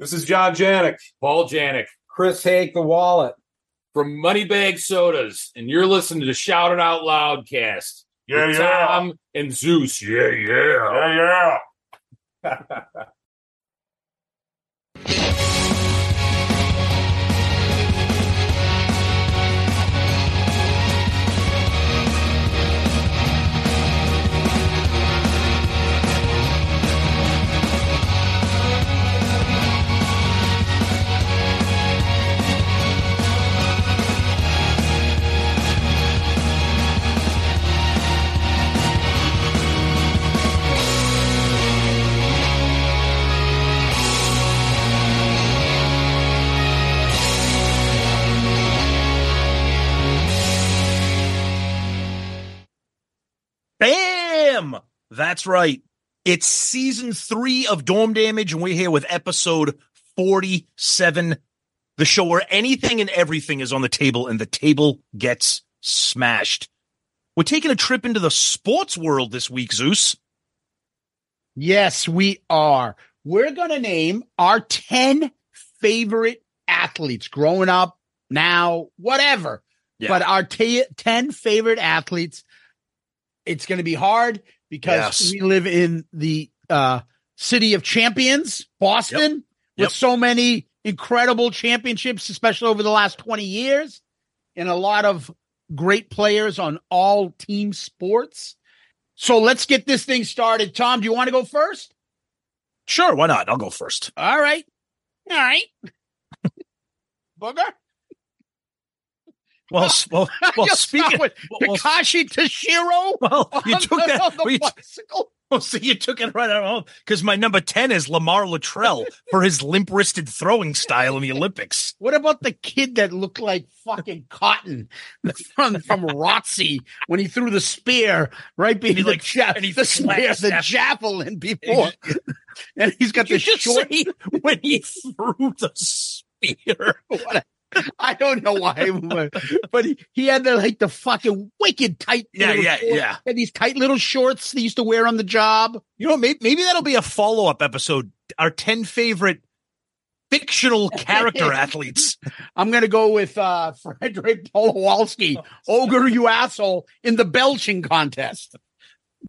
This is John Janik, Paul Janik Chris Hake, the wallet. from Moneybag Sodas, and you're listening to Shout It Out Loud cast. Yeah, with yeah. Tom and Zeus. Yeah, yeah. Yeah, yeah. Bam! That's right. It's season three of Dorm Damage, and we're here with episode 47. The show where anything and everything is on the table and the table gets smashed. We're taking a trip into the sports world this week, Zeus. Yes, we are. We're going to name our 10 favorite athletes growing up, now, whatever. Yeah. But our t- 10 favorite athletes. It's going to be hard because Yes. we live in the uh, city of champions, Boston, Yep. with so many incredible championships, especially over the last 20 years, and a lot of great players on all team sports. So let's get this thing started. Tom, do you want to go first? Sure, why not? I'll go first. All right. All right. Booger? Well, well, well speaking, with well, Takashi Toshiro. well, you took the- that. well, you, bicycle. well, so you took it right out of because my number 10 is Lamar Latrell for his limp wristed throwing style in the Olympics. What about the kid that looked like fucking cotton from from Rotzi when he threw the spear right behind like, the, ja- and he the spear, the javelin before, and he's got the short. when he threw the spear? what a- I don't know why, but, but he, he had the like the fucking wicked tight. Yeah, yeah, shorts. yeah. Had these tight little shorts they used to wear on the job. You know, maybe, maybe that'll be a follow up episode. Our 10 favorite fictional character athletes. I'm gonna go with uh Frederick Palowaski, ogre you asshole, in the belching contest.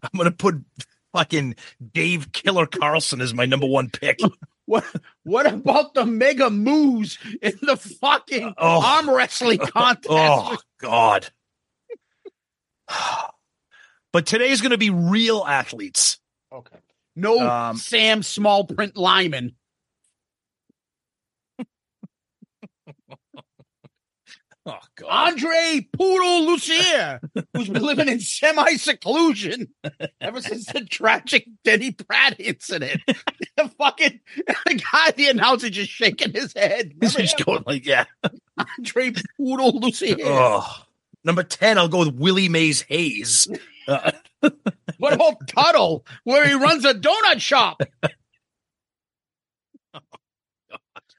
I'm going to put fucking Dave Killer Carlson is my number one pick. What what about the mega moves in the fucking Oh. arm wrestling contest? Oh, God. but today's going to be real athletes. Okay. No Um, Sam Small Print Lyman. Oh, God. Andre Poodle Lussier, who's been living in semi seclusion ever since the tragic Denny Pratt incident. the fucking the guy, the announcer, just shaking his head. He's Remember just going like, yeah. Andre Poodle Lussier. Oh. Number 10, I'll go with Willie Mays Hayes. Uh, What about Tuttle, where he runs a donut shop?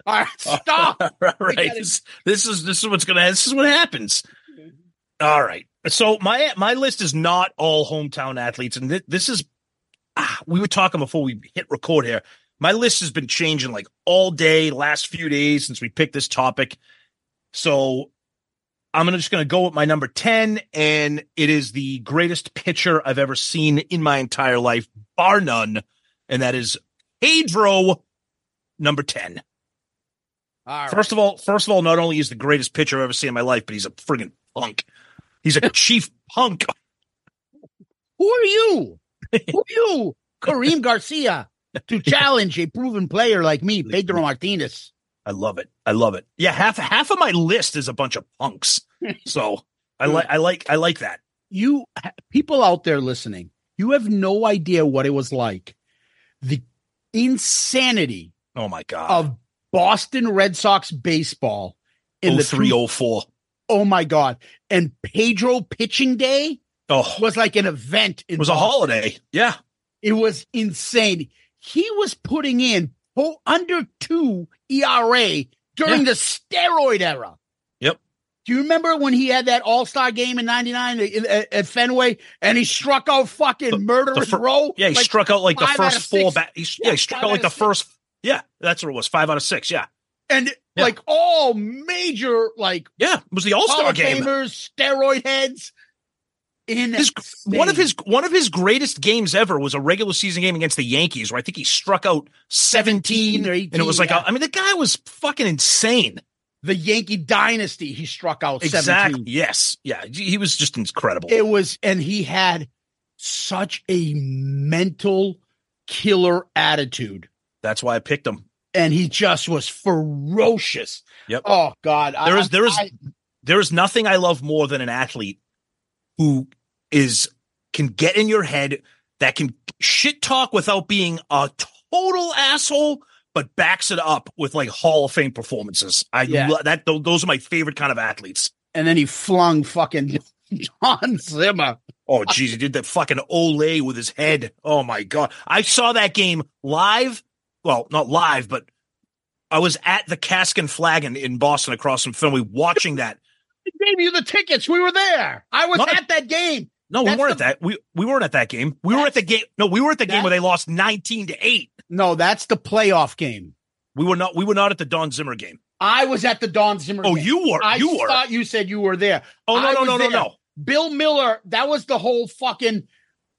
All right, stop. All right. This, this is this is what's gonna this is what happens. All right. So my my list is not all hometown athletes, and thi- this is ah, we were talking before we hit record here. My list has been changing like all day, last few days since we picked this topic. So I'm gonna just gonna go with my number ten, and it is the greatest pitcher I've ever seen in my entire life, bar none, and that is Pedro, number ten. All right. First of all, first of all, not only is the greatest pitcher I've ever seen in my life, but he's a friggin' punk. He's a chief punk. Who are you? Who are you? Karim Garcia to challenge a proven player like me, Pedro Martinez. I love it. I love it. Yeah, half half of my list is a bunch of punks. So I like I like I like that. You people out there listening, you have no idea what it was like. The insanity Oh my god. of Boston Red Sox baseball in the three two- oh, oh four. Oh my god! And Pedro pitching day Oh, was like an event. In it was a holiday. Yeah. It was insane. He was putting in oh, under two ERA during the steroid era. Yep. Do you remember when he had that All Star game in '99 at, at Fenway and he struck out fucking The- murderous fir- row? Yeah, he Like, struck out like the first four six. He, yeah, Yeah, he struck five out like out the six. first. Yeah, that's what it was. Five out of six. Yeah. and Yeah. like all major like Yeah. It was the All Star game. Famers, steroid heads. In His, one of his one of his greatest games ever was a regular season game against the Yankees, where I think he struck out 17, 17 or and it was like, 18, a- I mean, the guy was fucking insane. the Yankee dynasty, he struck out Exactly. 17. Yes. Yeah. He was just incredible. It was, and he had such a mental killer attitude. That's why I picked him. And he just was ferocious. Yep. Oh God. There is there is I- there is nothing I love more than an athlete who is can get in your head that can shit talk without being a total asshole, but backs it up with like Hall of Fame performances. I Yeah. lo- that tho- those are my favorite kind of athletes. and then he flung fucking Don Zimmer. Oh jeez, he did that fucking Olay with his head. Oh my god, I saw that game live. Well, not live, but I was at the Cask and Flagon in Boston across from Fenway watching that. He gave you the tickets. We were there. I was Not- at that game. No, we weren't the- at that. We we weren't at that game. We were at the game. No, we were at the game where they lost nineteen to eight. No, that's the playoff game. We were not. We were not at the Don Zimmer game. I was at the Don Zimmer. Oh, game. you were. I you were. thought you said you were there. oh no I no no no there. no. Bill Mueller, that was the whole fucking.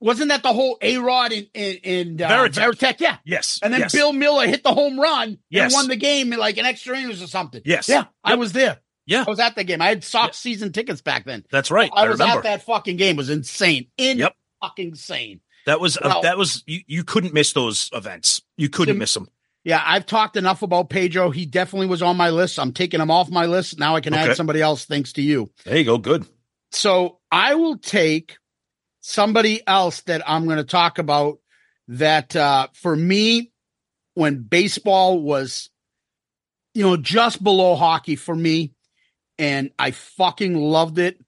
Wasn't that the whole A Rod in in, in uh, Varitek. Varitek? Yeah. Yes. And then yes. Bill Mueller hit the home run Yes. and won the game in like an extra innings or something. Yes. Yeah, I was there. Yeah. I was at the game. I had Sox season tickets back then. That's right. I I, was remember. at that fucking game. It was insane. In Yep. fucking insane. That was uh, that was you. You couldn't miss those events. You couldn't Jim- miss them. Yeah, I've talked enough about Pedro. He definitely was on my list. I'm taking him off my list. Now I can Okay. add somebody else thanks to you. There you go. Good. So I will take somebody else that I'm going to talk about that uh, for me, when baseball was, you know, just below hockey for me, and I fucking loved it.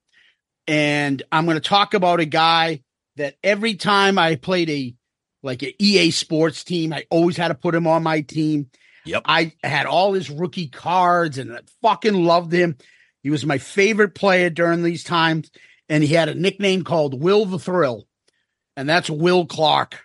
And I'm going to talk about a guy that every time I played a like an EA sports team, I always had to put him on my team. Yep. I had all his rookie cards and I fucking loved him. He was my favorite player during these times, and he had a nickname called Will the Thrill, and that's Will Clark.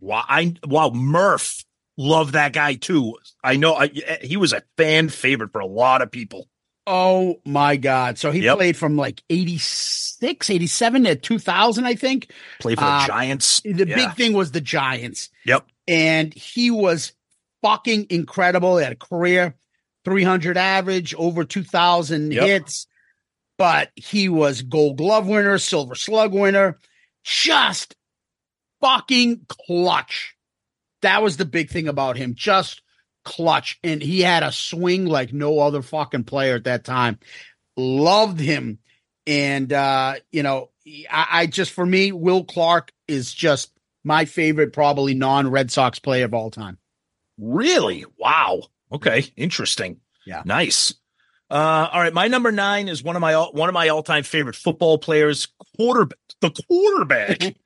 Wow. I wow. Murph loved that guy too. I know. I, he was a fan favorite for a lot of people. Oh my God. So he Yep. played from like 86, 87 to 2000, I think. Played for the Uh, Giants. The Yeah. big thing was the Giants. Yep. And he was fucking incredible. He had a career 300 average, over 2,000 Yep. hits, but he was gold glove winner, silver slug winner, just fucking clutch. That was the big thing about him. Just clutch. And he had a swing like no other fucking player at that time. Loved him. And, uh, you know, I, I just, for me, Will Clark is just my favorite, probably non Red Sox player of all time. Really? Wow. Okay. Interesting. Yeah. Nice. Uh, all right. My number nine is one of my all- one of my all time favorite football players, quarterback. The quarterback.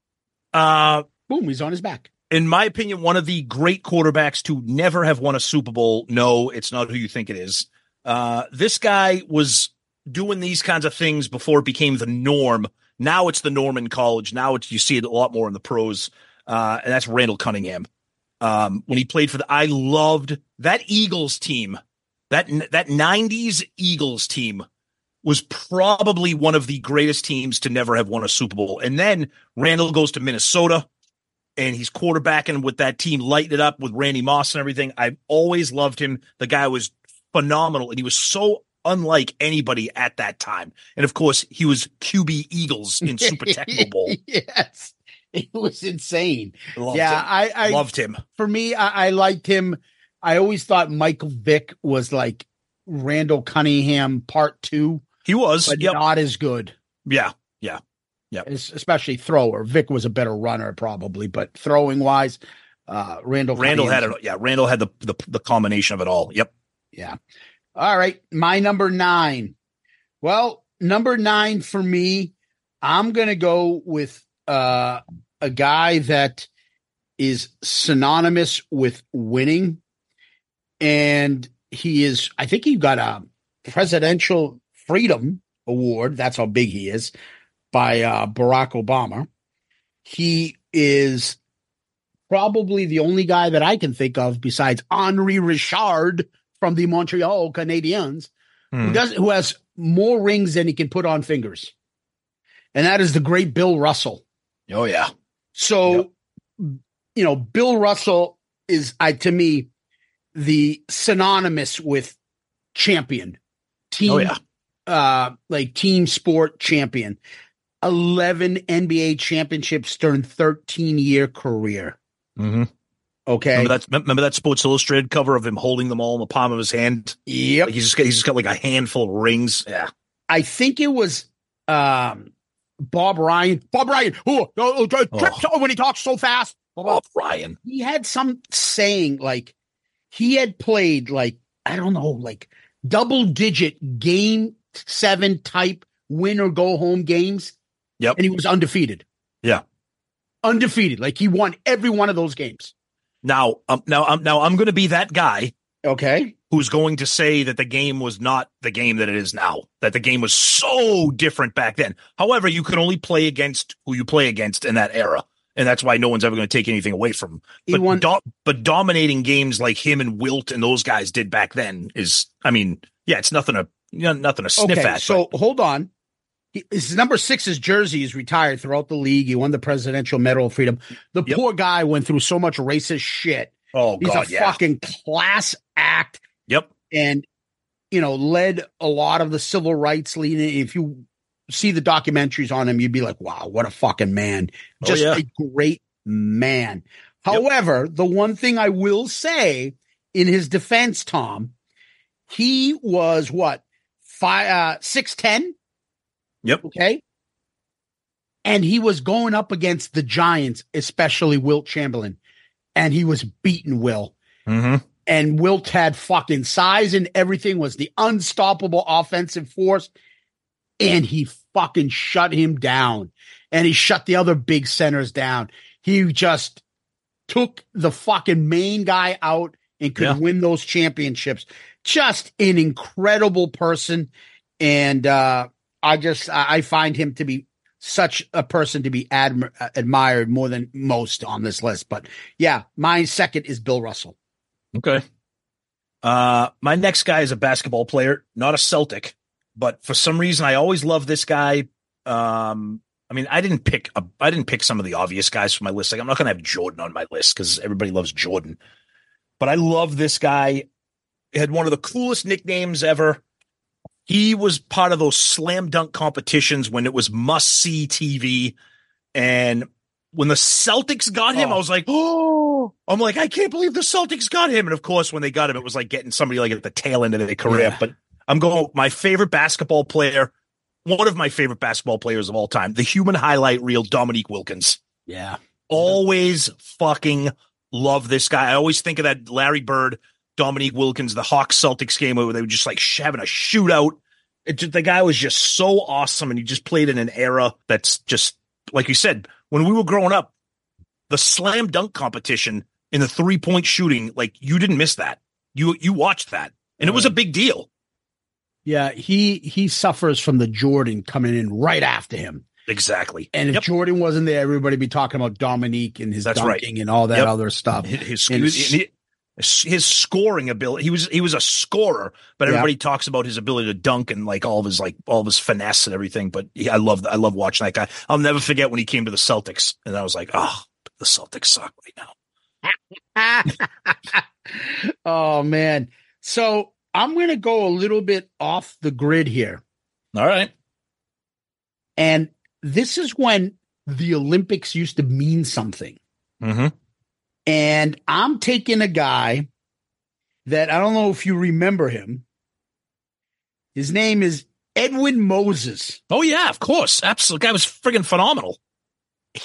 uh, Boom, he's on his back. in my opinion, one of the great quarterbacks to never have won a Super Bowl. No, it's not who you think it is. Uh, this guy was doing these kinds of things before it became the norm. Now it's the norm in college. Now it's you see it a lot more in the pros, uh, and that's Randall Cunningham. Um, when he played for the, I loved that Eagles team. That that '90s Eagles team was probably one of the greatest teams to never have won a Super Bowl. And then Randall goes to Minnesota and he's quarterbacking with that team, lighting it up with Randy Moss and everything. I've always loved him. The guy was phenomenal and he was so unlike anybody at that time. And of course, he was QB Eagles in Super Tecmo Bowl. yes. It was insane. Loved yeah, him. I, I loved him. for me, I, I liked him. I always thought Michael Vick was like Randall Cunningham part two, He was. but Yep. not as good. Yeah. yeah, yeah. especially thrower. Vick was a better runner probably, but throwing wise, uh, Randall. Randall had it. Yeah, Randall had the, the the combination of it all. Yep. Yeah. All right. My number nine. Well, number nine for me, I'm going to go with uh, a guy that is synonymous with winning. And he is, I think he got a presidential freedom award. That's how big he is by uh, Barack Obama. He is probably the only guy that I can think of besides Henri Richard from the Montreal Canadiens who Hmm. does who has more rings than he can put on fingers. And that is the great Bill Russell. Oh yeah. So, you know, Bill Russell is I to me the synonymous with champion. Team Oh yeah. uh like team sport champion. 11 NBA championships during 13 year career. Mm-hmm. Okay. Remember that? Remember that Sports Illustrated cover of him holding them all in the palm of his hand? Yep. Like he's just got, he's just got like a handful of rings. Yeah. I think it was um Bob Ryan. Bob Ryan. Oh, oh, oh, Oh. oh, when he talks so fast. Oh, Ryan. He had some saying like he had played like I don't know like double digit game seven type win or go home games. Yep. And he was undefeated. Yeah. Undefeated. Like he won every one of those games. Now, um, now, um, now I'm going to be that guy Okay. who's going to say that the game was not the game that it is now. That the game was so different back then. However, you could only play against who you play against in that era, and that's why no one's ever going to take anything away from. Him. But, won do- but dominating games like him and Wilt and those guys did back then is, I mean, yeah, it's nothing to you know, nothing to sniff okay, at. so hold on. He, his number six is jersey is retired throughout the league. He won the Presidential Medal of Freedom. The Yep. poor guy went through so much racist shit. oh He's god, a yeah, fucking class act yep, and, you know, led a lot of the civil rights leading. If you see the documentaries on him, you'd be like, wow, what a fucking man. Oh, Just yeah. a great man. However, the one thing I will say in his defense, Tom, he was what? Five, uh, 6'10? Yep. Okay. And he was going up against the Giants, especially Wilt Chamberlain, and he was beating Will. hmm And Wilt had fucking size and everything, was the unstoppable offensive force. And he fucking shut him down. And he shut the other big centers down. He just took the fucking main guy out and could Yeah. win those championships. Just an incredible person. And uh I just I find him to be such a person to be admi- uh, admired more than most on this list. But yeah, my second is Bill Russell. Okay. Uh, my next guy is a basketball player, not a Celtic, but for some reason I always love this guy. Um, I mean, I didn't pick a, I didn't pick some of the obvious guys for my list. Like I'm not going to have Jordan on my list because everybody loves Jordan, but I love this guy. He had one of the coolest nicknames ever. He was part of those slam dunk competitions when it was must see TV. And when the Celtics got him, Oh. I was like, oh, I'm like, I can't believe the Celtics got him. And of course, when they got him, it was like getting somebody like at the tail end of their career. Yeah. But I'm going, my favorite basketball player, one of my favorite basketball players of all time, the human highlight reel, Dominique Wilkins. Yeah. Always fucking love this guy. I always think of that Larry Bird, Dominique Wilkins, the Hawks Celtics game where they were just like having a shootout. It just, the guy was just so awesome, and he just played in an era that's just like you said when we were growing up. The slam dunk competition in the three point shooting, like you didn't miss that. You you watched that, and it was a big deal. Yeah. He he suffers from the Jordan coming in right after him. Exactly. And if Yep. Jordan wasn't there, everybody be talking about Dominique and his That's right. dunking and all that Yep. other stuff. his his, his, his scoring ability. He was he was a scorer, but everybody talks about his ability to dunk and like all of his like all of his finesse and everything. But yeah, I love I love watching that guy. I'll never forget when he came to the Celtics, and I was like, oh, the Celtics suck right now. oh man. So I'm gonna go a little bit off the grid here. All right. And this is when the Olympics used to mean something. Mm-hmm. And I'm taking a guy that I don't know if you remember him. His name is Edwin Moses. Oh yeah, of course, absolutely. Guy was friggin' phenomenal.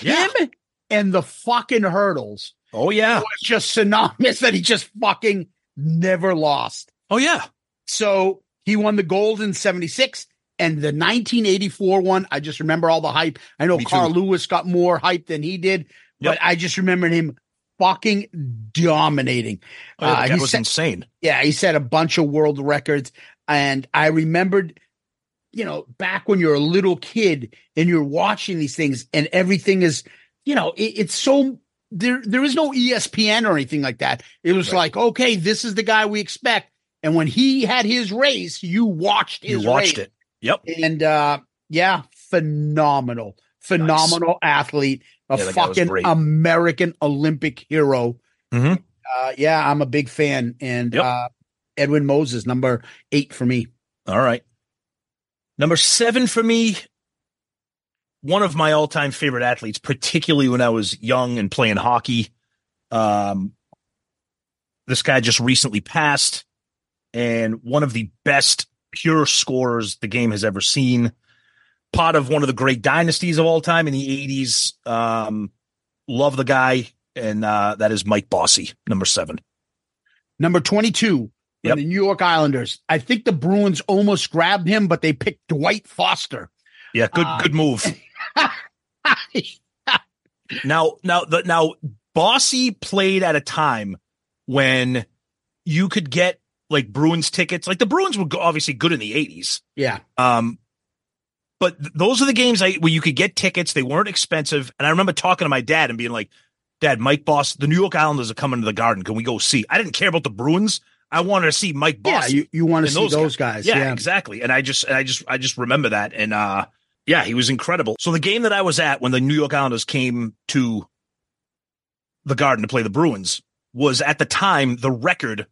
Yeah. Him and the fucking hurdles Oh yeah. was just synonymous that he just fucking never lost. Oh yeah. So he won the gold in 76 and the 1984 one. I just remember all the hype. I know Me too. Carl Lewis got more hype than he did, Yep. but I just remember him fucking dominating. Oh, yeah, Uh, he was said- insane. Yeah, he set a bunch of world records. And I remembered, you know, back when you're a little kid and you're watching these things and everything is, you know, it, it's so there there is no ESPN or anything like that. It was Right. like, okay, this is the guy we expect. And when he had his race, you watched his You watched race. it. Yep. And uh yeah, phenomenal. Phenomenal athlete, a Yeah, that guy was fucking. American Olympic hero. Mhm. Uh yeah, I'm a big fan. And Yep. uh Edwin Moses, number eight for me. All right. Number seven for me, one of my all time favorite athletes, particularly when I was young and playing hockey. Um, this guy just recently passed, and one of the best pure scorers the game has ever seen. Part of one of the great dynasties of all time in the 80s. Um, love the guy, and uh, that is Mike Bossy, number seven. Number 22 for Yep. the New York Islanders. I think the Bruins almost grabbed him, but they picked Dwight Foster. Yeah, good, Uh, good move. Now, now, the, now, Bossy played at a time when you could get like Bruins tickets. Like the Bruins were obviously good in the eighties. yeah. Um, but th- those are the games I, where you could get tickets. They weren't expensive. And I remember talking to my dad and being like, Dad, Mike Boss, the New York Islanders are coming to the garden. Can we go see? I didn't care about the Bruins. I wanted to see Mike Boss. Yeah, you, you want to see those those, guys. yeah, Yeah. exactly. And I just, I just, I just remember that. And uh, yeah, he was incredible. So the game that I was at when the New York Islanders came to the Garden to play the Bruins was at the time the record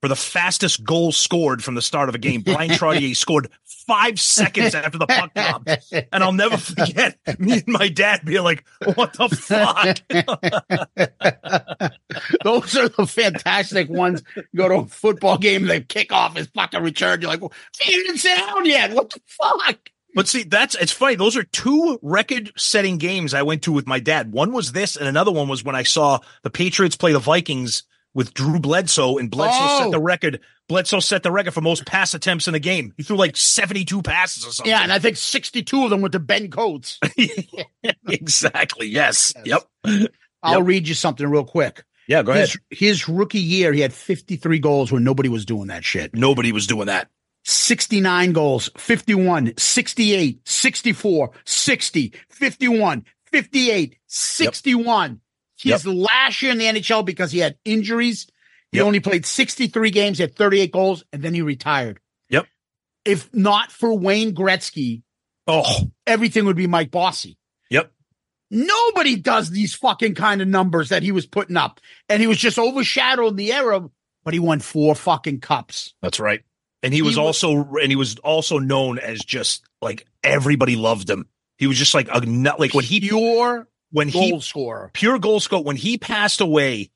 for the fastest goal scored from the start of a game. Bryan Trottier scored five seconds after the puck dropped. And I'll never forget me and my dad being like, "What the fuck?" Those are the fantastic ones. You go to a football game, the kickoff is fucking returned. You're like, well, you didn't sit down yet. What the fuck? But see, that's it's funny. Those are two record-setting games I went to with my dad. One was this, and another one was when I saw the Patriots play the Vikings with Drew Bledsoe, and Bledsoe Oh. set the oh! record. Bledsoe set the record for most pass attempts in a game. He threw like seventy-two passes or something. Yeah, and I think 62 of them went to Ben Coates. exactly. Yes. Yes. Yep. I'll Yep. read you something real quick. Yeah. Go ahead. His, his rookie year, he had 53 goals when nobody was doing that shit. Nobody was doing that. 69 goals, 51, 68, 64, 60, 51, 58, 61. His last year in the NHL because he had injuries. He Yep. only played 63 games, he had 38 goals, and then he retired. Yep. If not for Wayne Gretzky, Oh. everything would be Mike Bossy. Yep. Nobody does these fucking kind of numbers that he was putting up. And he was just overshadowed in the era, but he won four fucking cups. That's right. And he He was wa- also and he was also known as just like everybody loved him. He was just like a nut. Like when he pure when he goal scorer. pure goal scope when he passed away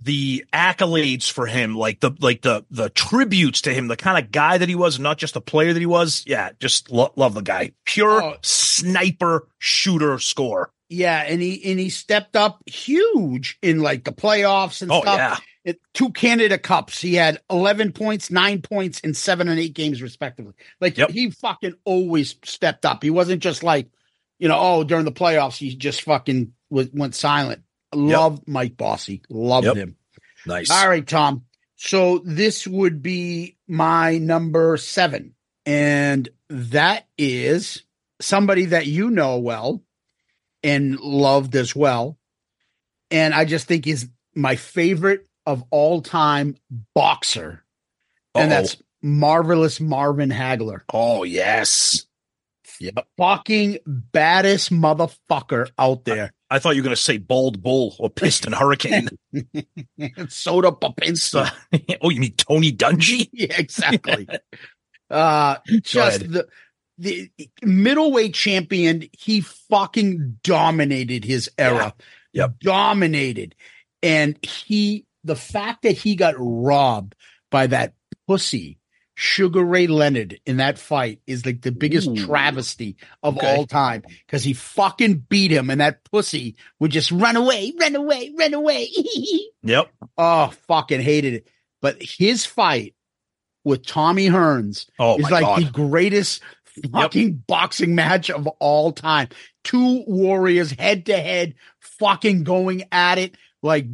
the accolades for him like the like the the tributes to him the kind of guy that he was not just the player that he was yeah just lo- love the guy pure Oh. sniper shooter score Yeah, and he and he stepped up huge in like the playoffs and oh stuff. yeah It, two Canada Cups. He had eleven points, nine points, in seven and eight games respectively. Like Yep. he fucking always stepped up. He wasn't just like, you know, oh during the playoffs he just fucking was, went silent. Loved Mike Bossy. Loved Yep. him. nice All right, Tom. So this would be my number seven, and that is somebody that you know well and loved as well. And I just think is my favorite of all time boxer, and Uh-oh. that's marvelous Marvin Hagler. oh yes yep Fucking baddest motherfucker out there. i thought you were going to say bald bull or piston hurricane Soda Popinski. oh you mean tony dungy yeah, exactly. uh just the the middleweight champion, he fucking dominated his era. Yeah. Yep. Dominated. And he the fact that he got robbed by that pussy Sugar Ray Leonard in that fight is like the biggest Ooh. travesty of Okay. all time because he fucking beat him and that pussy would just run away, run away, run away. Yep. oh, fucking hated it. But his fight with Tommy Hearns Oh is like god. the greatest fucking boxing match of all time. Two warriors head to head, fucking going at it like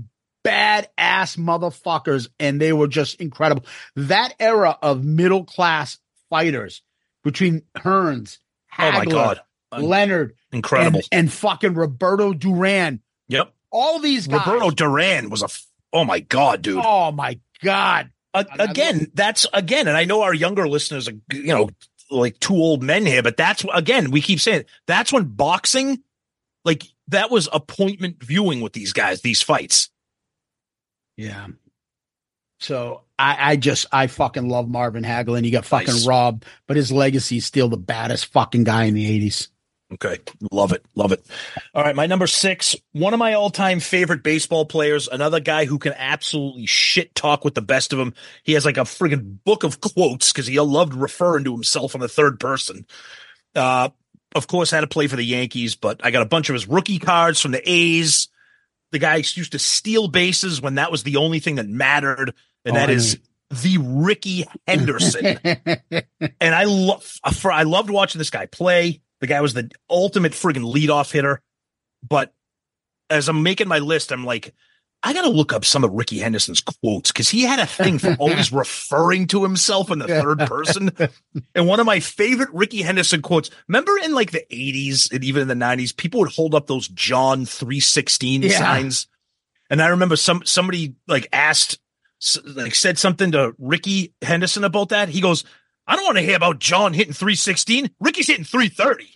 badass motherfuckers, and they were just incredible. That era of middle class fighters between Hearns, oh my god. Leonard, Incredible. and, and fucking Roberto Duran. yep. All these guys. Roberto Duran was a. F- oh my god, dude. Oh my god. A- again, that's again, and I know our younger listeners are, you know, like two old men here, but that's again, we keep saying that's when boxing, like that was appointment viewing with these guys, these fights. Yeah. So I, I just I fucking love Marvin Hagler and he got fucking Nice. robbed, but his legacy is still the baddest fucking guy in the eighties. Okay. Love it. Love it. All right. My number six, one of my all time favorite baseball players, another guy who can absolutely shit talk with the best of them. He has like a friggin' book of quotes because he loved referring to himself in the third person. Uh, of course, had to play for the Yankees, but I got a bunch of his rookie cards from the A's. The guy used to steal bases when that was the only thing that mattered, and Oh, that I is the Rickey Henderson and I love for I loved watching this guy play. The guy was the ultimate friggin' leadoff hitter. But as I'm making my list, I'm like, I gotta look up some of Rickey Henderson's quotes because he had a thing for always referring to himself in the third person. And one of my favorite Rickey Henderson quotes, remember in like the 80s and even in the 90s, people would hold up those John 316 Yeah. signs. And I remember some somebody like asked like said something to Rickey Henderson about that. He goes, I don't want to hear about John hitting 316. Rickey's hitting 330.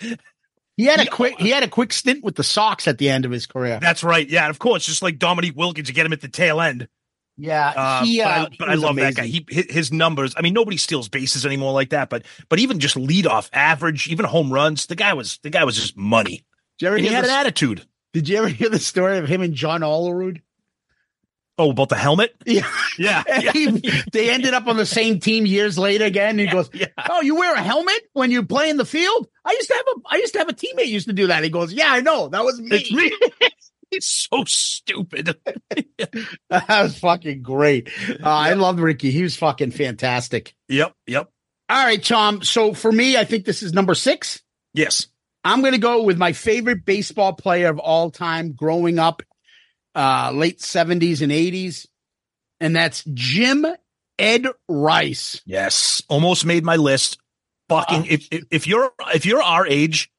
he had a Yeah. quick he had a quick stint with the Sox at the end of his career. That's right. Yeah. And of course, just like Dominique Wilkins, you get him at the tail end. Yeah, Uh, he, but uh, I, he but I was love that guy. He his numbers. I mean, nobody steals bases anymore like that. But but even just leadoff, average, even home runs. The guy was the guy was just money, Did you ever he hear had an attitude. Did you ever hear the story of him and John Olerud? Oh, about the helmet. Yeah, Yeah. yeah. He- they ended up on the same team years later again. He goes, yeah. "Oh, you wear a helmet when you play in the field?" I used to have a I used to have a teammate used to do that. He goes, "Yeah, I know. That was me." It's me. It's so stupid. that was fucking great. Uh, I loved Rickey. He was fucking fantastic. Yep. Yep. All right, Tom. So for me, I think this is number six. Yes. I'm going to go with my favorite baseball player of all time growing up, uh, late 70s and 80s. And that's Jim Ed Rice. Yes. Almost made my list. Fucking Uh, if, if if you're if you're our age,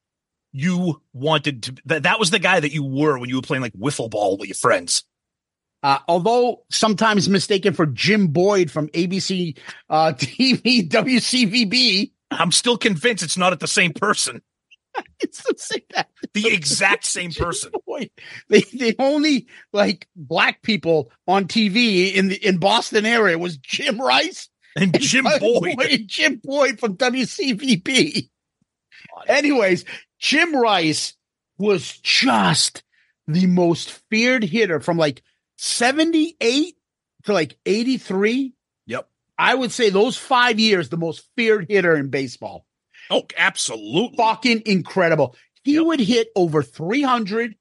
you wanted to that, that was the guy that you were when you were playing like wiffle ball with your friends. Uh, although sometimes mistaken for Jim Boyd from ABC uh, TV WCVB. I'm still convinced it's not at the same person. It's the same The exact same person. Boyd. They the only like black people on TV in the in Boston area was Jim Rice And Jim Boyd. Jim Boyd from WCVB. Anyways, Jim Rice was just the most feared hitter from like 78 to like 83. Yep. I would say those five years, the most feared hitter in baseball. Oh, absolutely. Fucking incredible. He Yep. would hit over 300,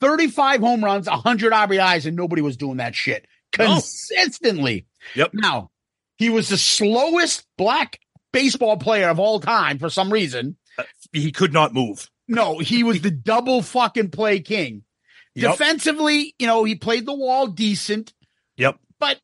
35 home runs, 100 RBIs, and nobody was doing that shit No. consistently. Yep. Now, he was the slowest black baseball player of all time for some reason. Uh, he could not move. No, he was the double fucking play king. Yep. Defensively, you know, he played the wall decent, Yep. but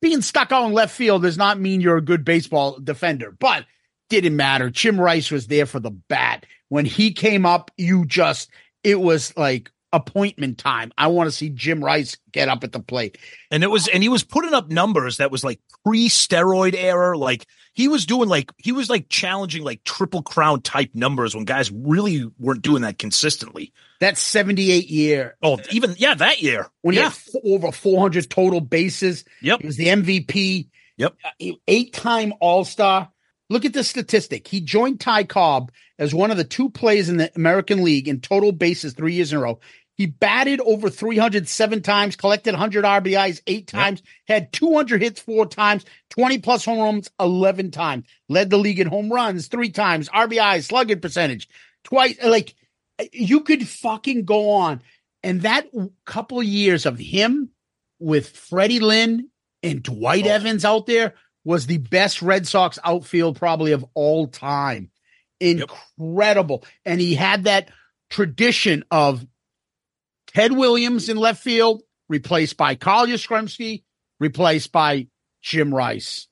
being stuck out in left field does not mean you're a good baseball defender. But didn't matter. Jim Rice was there for the bat. When he came up, you just it was like appointment time. I want to see Jim Rice get up at the plate. And it was, and he was putting up numbers that was like pre steroid era. Like he was doing like, he was like challenging like triple crown type numbers when guys really weren't doing that consistently. That 78 year Oh, even, yeah, that year. when he yeah. had f- over 400 total bases. Yep. He was the MVP. Yep. Uh, Eight time All Star. Look at the statistic. He joined Ty Cobb as one of the two players in the American League in total bases three years in a row. He batted over 307 times, collected 100 RBIs eight times, had 200 hits four times, 20 plus home runs 11 times, led the league in home runs three times, RBIs, slugging percentage twice. Like you could fucking go on. And that couple of years of him with Freddie Lynn and Dwight Oh. Evans out there was the best Red Sox outfield probably of all time. Incredible. And he had that tradition of Ted Williams in left field, replaced by Carl Yastrzemski, replaced by Jim Rice,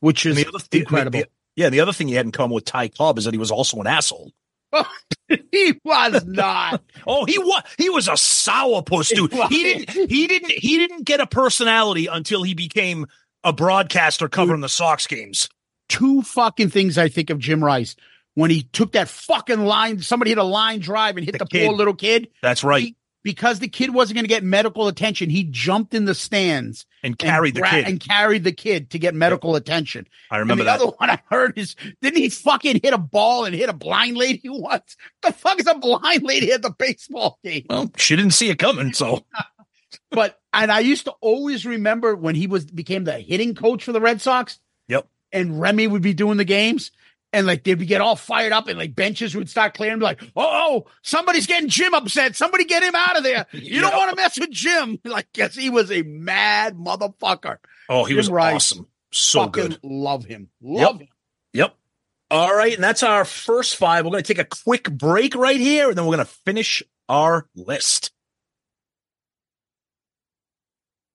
which is the other the- incredible. the- yeah, the other thing he had in common with Ty Cobb is that he was also an asshole. Oh, he was not. Oh, he was he was a sourpuss dude. He didn't he didn't he didn't get a personality until he became a broadcaster covering the Sox games. two fucking things I think of Jim Rice when he took that fucking line. Somebody hit a line drive and hit The the, poor little kid. That's right. He- because the kid wasn't going to get medical attention, he jumped in the stands and carried the gra- kid. and carried the kid to get medical attention. I remember and the that. other one I heard is didn't he fucking hit a ball and hit a blind lady once? The fuck is a blind lady at the baseball game? well, she didn't see it coming, so but and I used to always remember when he was became the hitting coach for the Red Sox. Yep. And Remy would be doing the games, and like they'd be get all fired up, and like benches would start clearing. Be like, oh, oh, somebody's getting Jim upset. Somebody get him out of there. You don't want to mess with Jim. Like, guess he was a mad motherfucker. oh, he Jim was Rice. awesome. So good. love him. Love him. Yep. All right, and that's our first five. We're going to take a quick break right here, and then we're going to finish our list.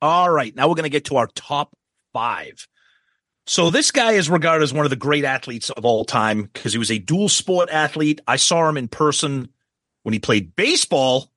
All right, now we're going to get to our top five. So this guy is regarded as one of the great athletes of all time because he was a dual sport athlete. I saw him in person when he played baseball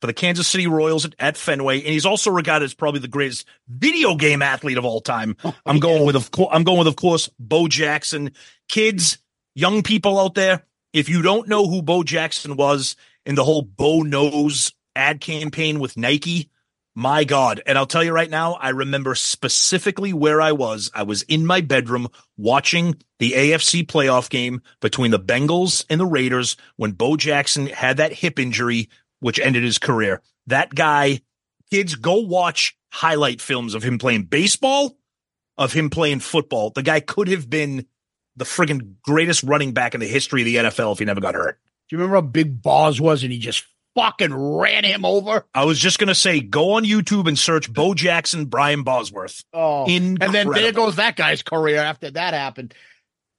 for the Kansas City Royals at, at Fenway, and he's also regarded as probably the greatest video game athlete of all time. Oh, I'm going with of course, I'm going with of course Bo Jackson. Kids, young people out there, if you don't know who Bo Jackson was in the whole Bo Knows ad campaign with Nike, My God. And I'll tell you right now, I remember specifically where I was. I was in my bedroom watching the AFC playoff game between the Bengals and the Raiders when Bo Jackson had that hip injury, which ended his career. That guy, kids, go watch highlight films of him playing baseball, of him playing football. The guy could have been the friggin' greatest running back in the history of the NFL if he never got hurt. Do you remember how big Boz was and he just fucking ran him over? I was just gonna say, go on YouTube and search Bo Jackson, Brian Bosworth. Oh, Incredible. and then there goes that guy's career after that happened.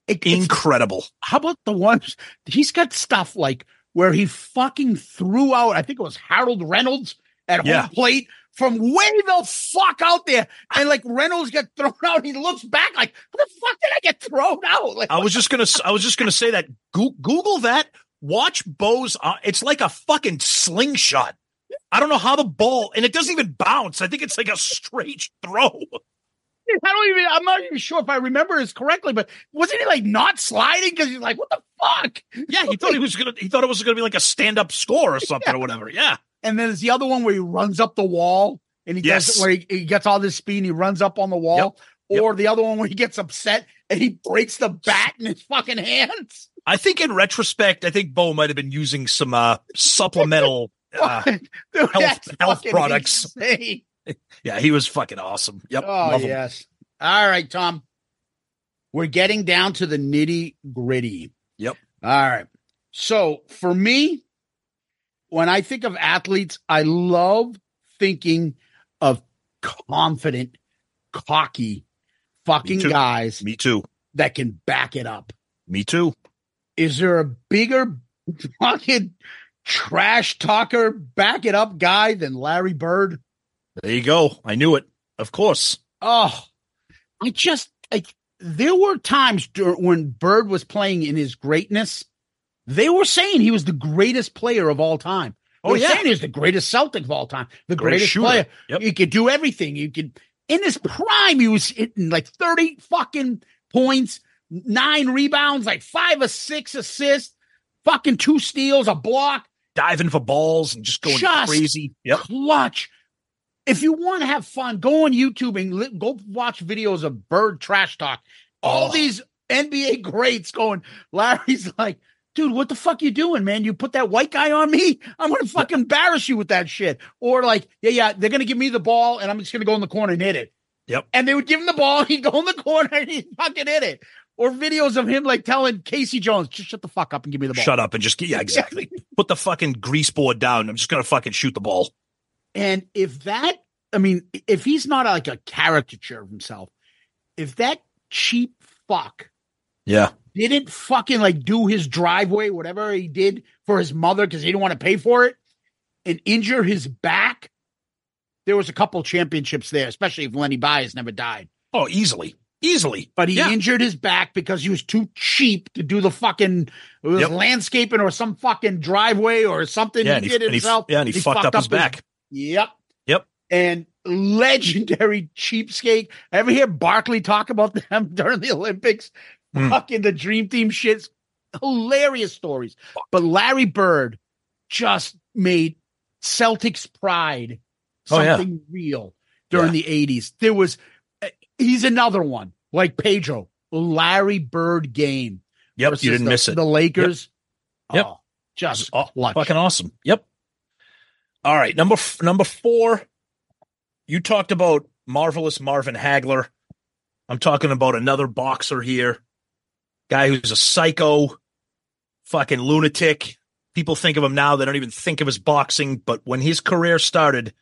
It, Incredible. how about the ones he's got stuff like where he fucking threw out, I think it was Harold Reynolds at home Yeah. plate from way the fuck out there. And like Reynolds got thrown out. He looks back like, how the fuck did I get thrown out? Like, I was just gonna, I was just gonna say that. Go- Google that. Watch Bo's. Uh, it's like a fucking slingshot. I don't know how the ball, and it doesn't even bounce. I think it's like a straight throw. I don't even, I'm not even sure if I remember this correctly, but wasn't he like not sliding? Because he's like, what the fuck? Yeah, he thought he was gonna. He thought it was gonna be like a stand-up score or something or whatever. Yeah, And then there's the other one where he runs up the wall and he Yes. does where he, he gets all this speed and he runs up on the wall. Yep. Or the other one where he gets upset and he breaks the bat in his fucking hands. I think in retrospect, I think Bo might have been using some uh supplemental. Uh, Dude, health- health products. insane. yeah, he was fucking awesome. Yep. Oh love him. yes. All right, Tom. We're getting down to the nitty gritty. Yep. All right. So for me, when I think of athletes, I love thinking of confident, cocky, fucking guys Me too. that can back it up. Me too. Is there a bigger fucking trash talker, back it up guy than Larry Bird? There you go. I knew it. Of course. Oh, I just like there were times when Bird was playing in his greatness. They were saying he was the greatest player of all time. Oh, yeah. saying he was the greatest Celtic of all time, the Great greatest shooter. player. Yep. He could do everything. You could in his prime, he was hitting like thirty fucking points, nine rebounds, like five or six assists, fucking two steals, a block Diving for balls and just going Just- crazy. Yep. clutch. If you want to have fun, go on YouTube and li- go watch videos of Bird trash talk. All Oh. these NBA greats going. Larry's like, dude, what the fuck you doing, man? You put that white guy on me? I'm gonna fucking embarrass you with that shit. Or like, yeah, yeah, they're gonna give me the ball and I'm just gonna go in the corner and hit it. Yep. And they would give him the ball, he'd go in the corner and he'd fucking hit it. Or videos of him like telling K.C. Jones, just shut the fuck up and give me the ball. Shut up and just yeah, exactly. Put the fucking grease board down. I'm just gonna fucking shoot the ball. And if that, I mean, if he's not like a caricature of himself, if that cheap fuck Yeah. Didn't fucking like do his driveway, whatever he did for his mother because he didn't want to pay for it, and injure his back, there was a couple championships there, especially if Lenny Bias never died. Oh, easily. Easily. But he Yeah. injured his back because he was too cheap to do the fucking it was Yep. landscaping or some fucking driveway or something Yeah, he and he, did and he- yeah, and he, fucked, up, his back. Yep. Yep. And legendary cheapskate. Ever hear Barkley talk about them during the Olympics? Hmm. Fucking the Dream Team shits. Hilarious stories. But Larry Bird just made Celtics pride Oh, yeah. something real during Yeah. the 80s. There was, uh, he's another one like Pedro, Larry Bird game. Yep. You didn't the, miss it. The Lakers. Yep. Oh, just Oh, fucking awesome. Yep. All right, number f- number four. You talked about marvelous Marvin Hagler. I'm talking about another boxer here, guy who's a psycho, fucking lunatic. People think of him now; they don't even think of his boxing. But when his career started,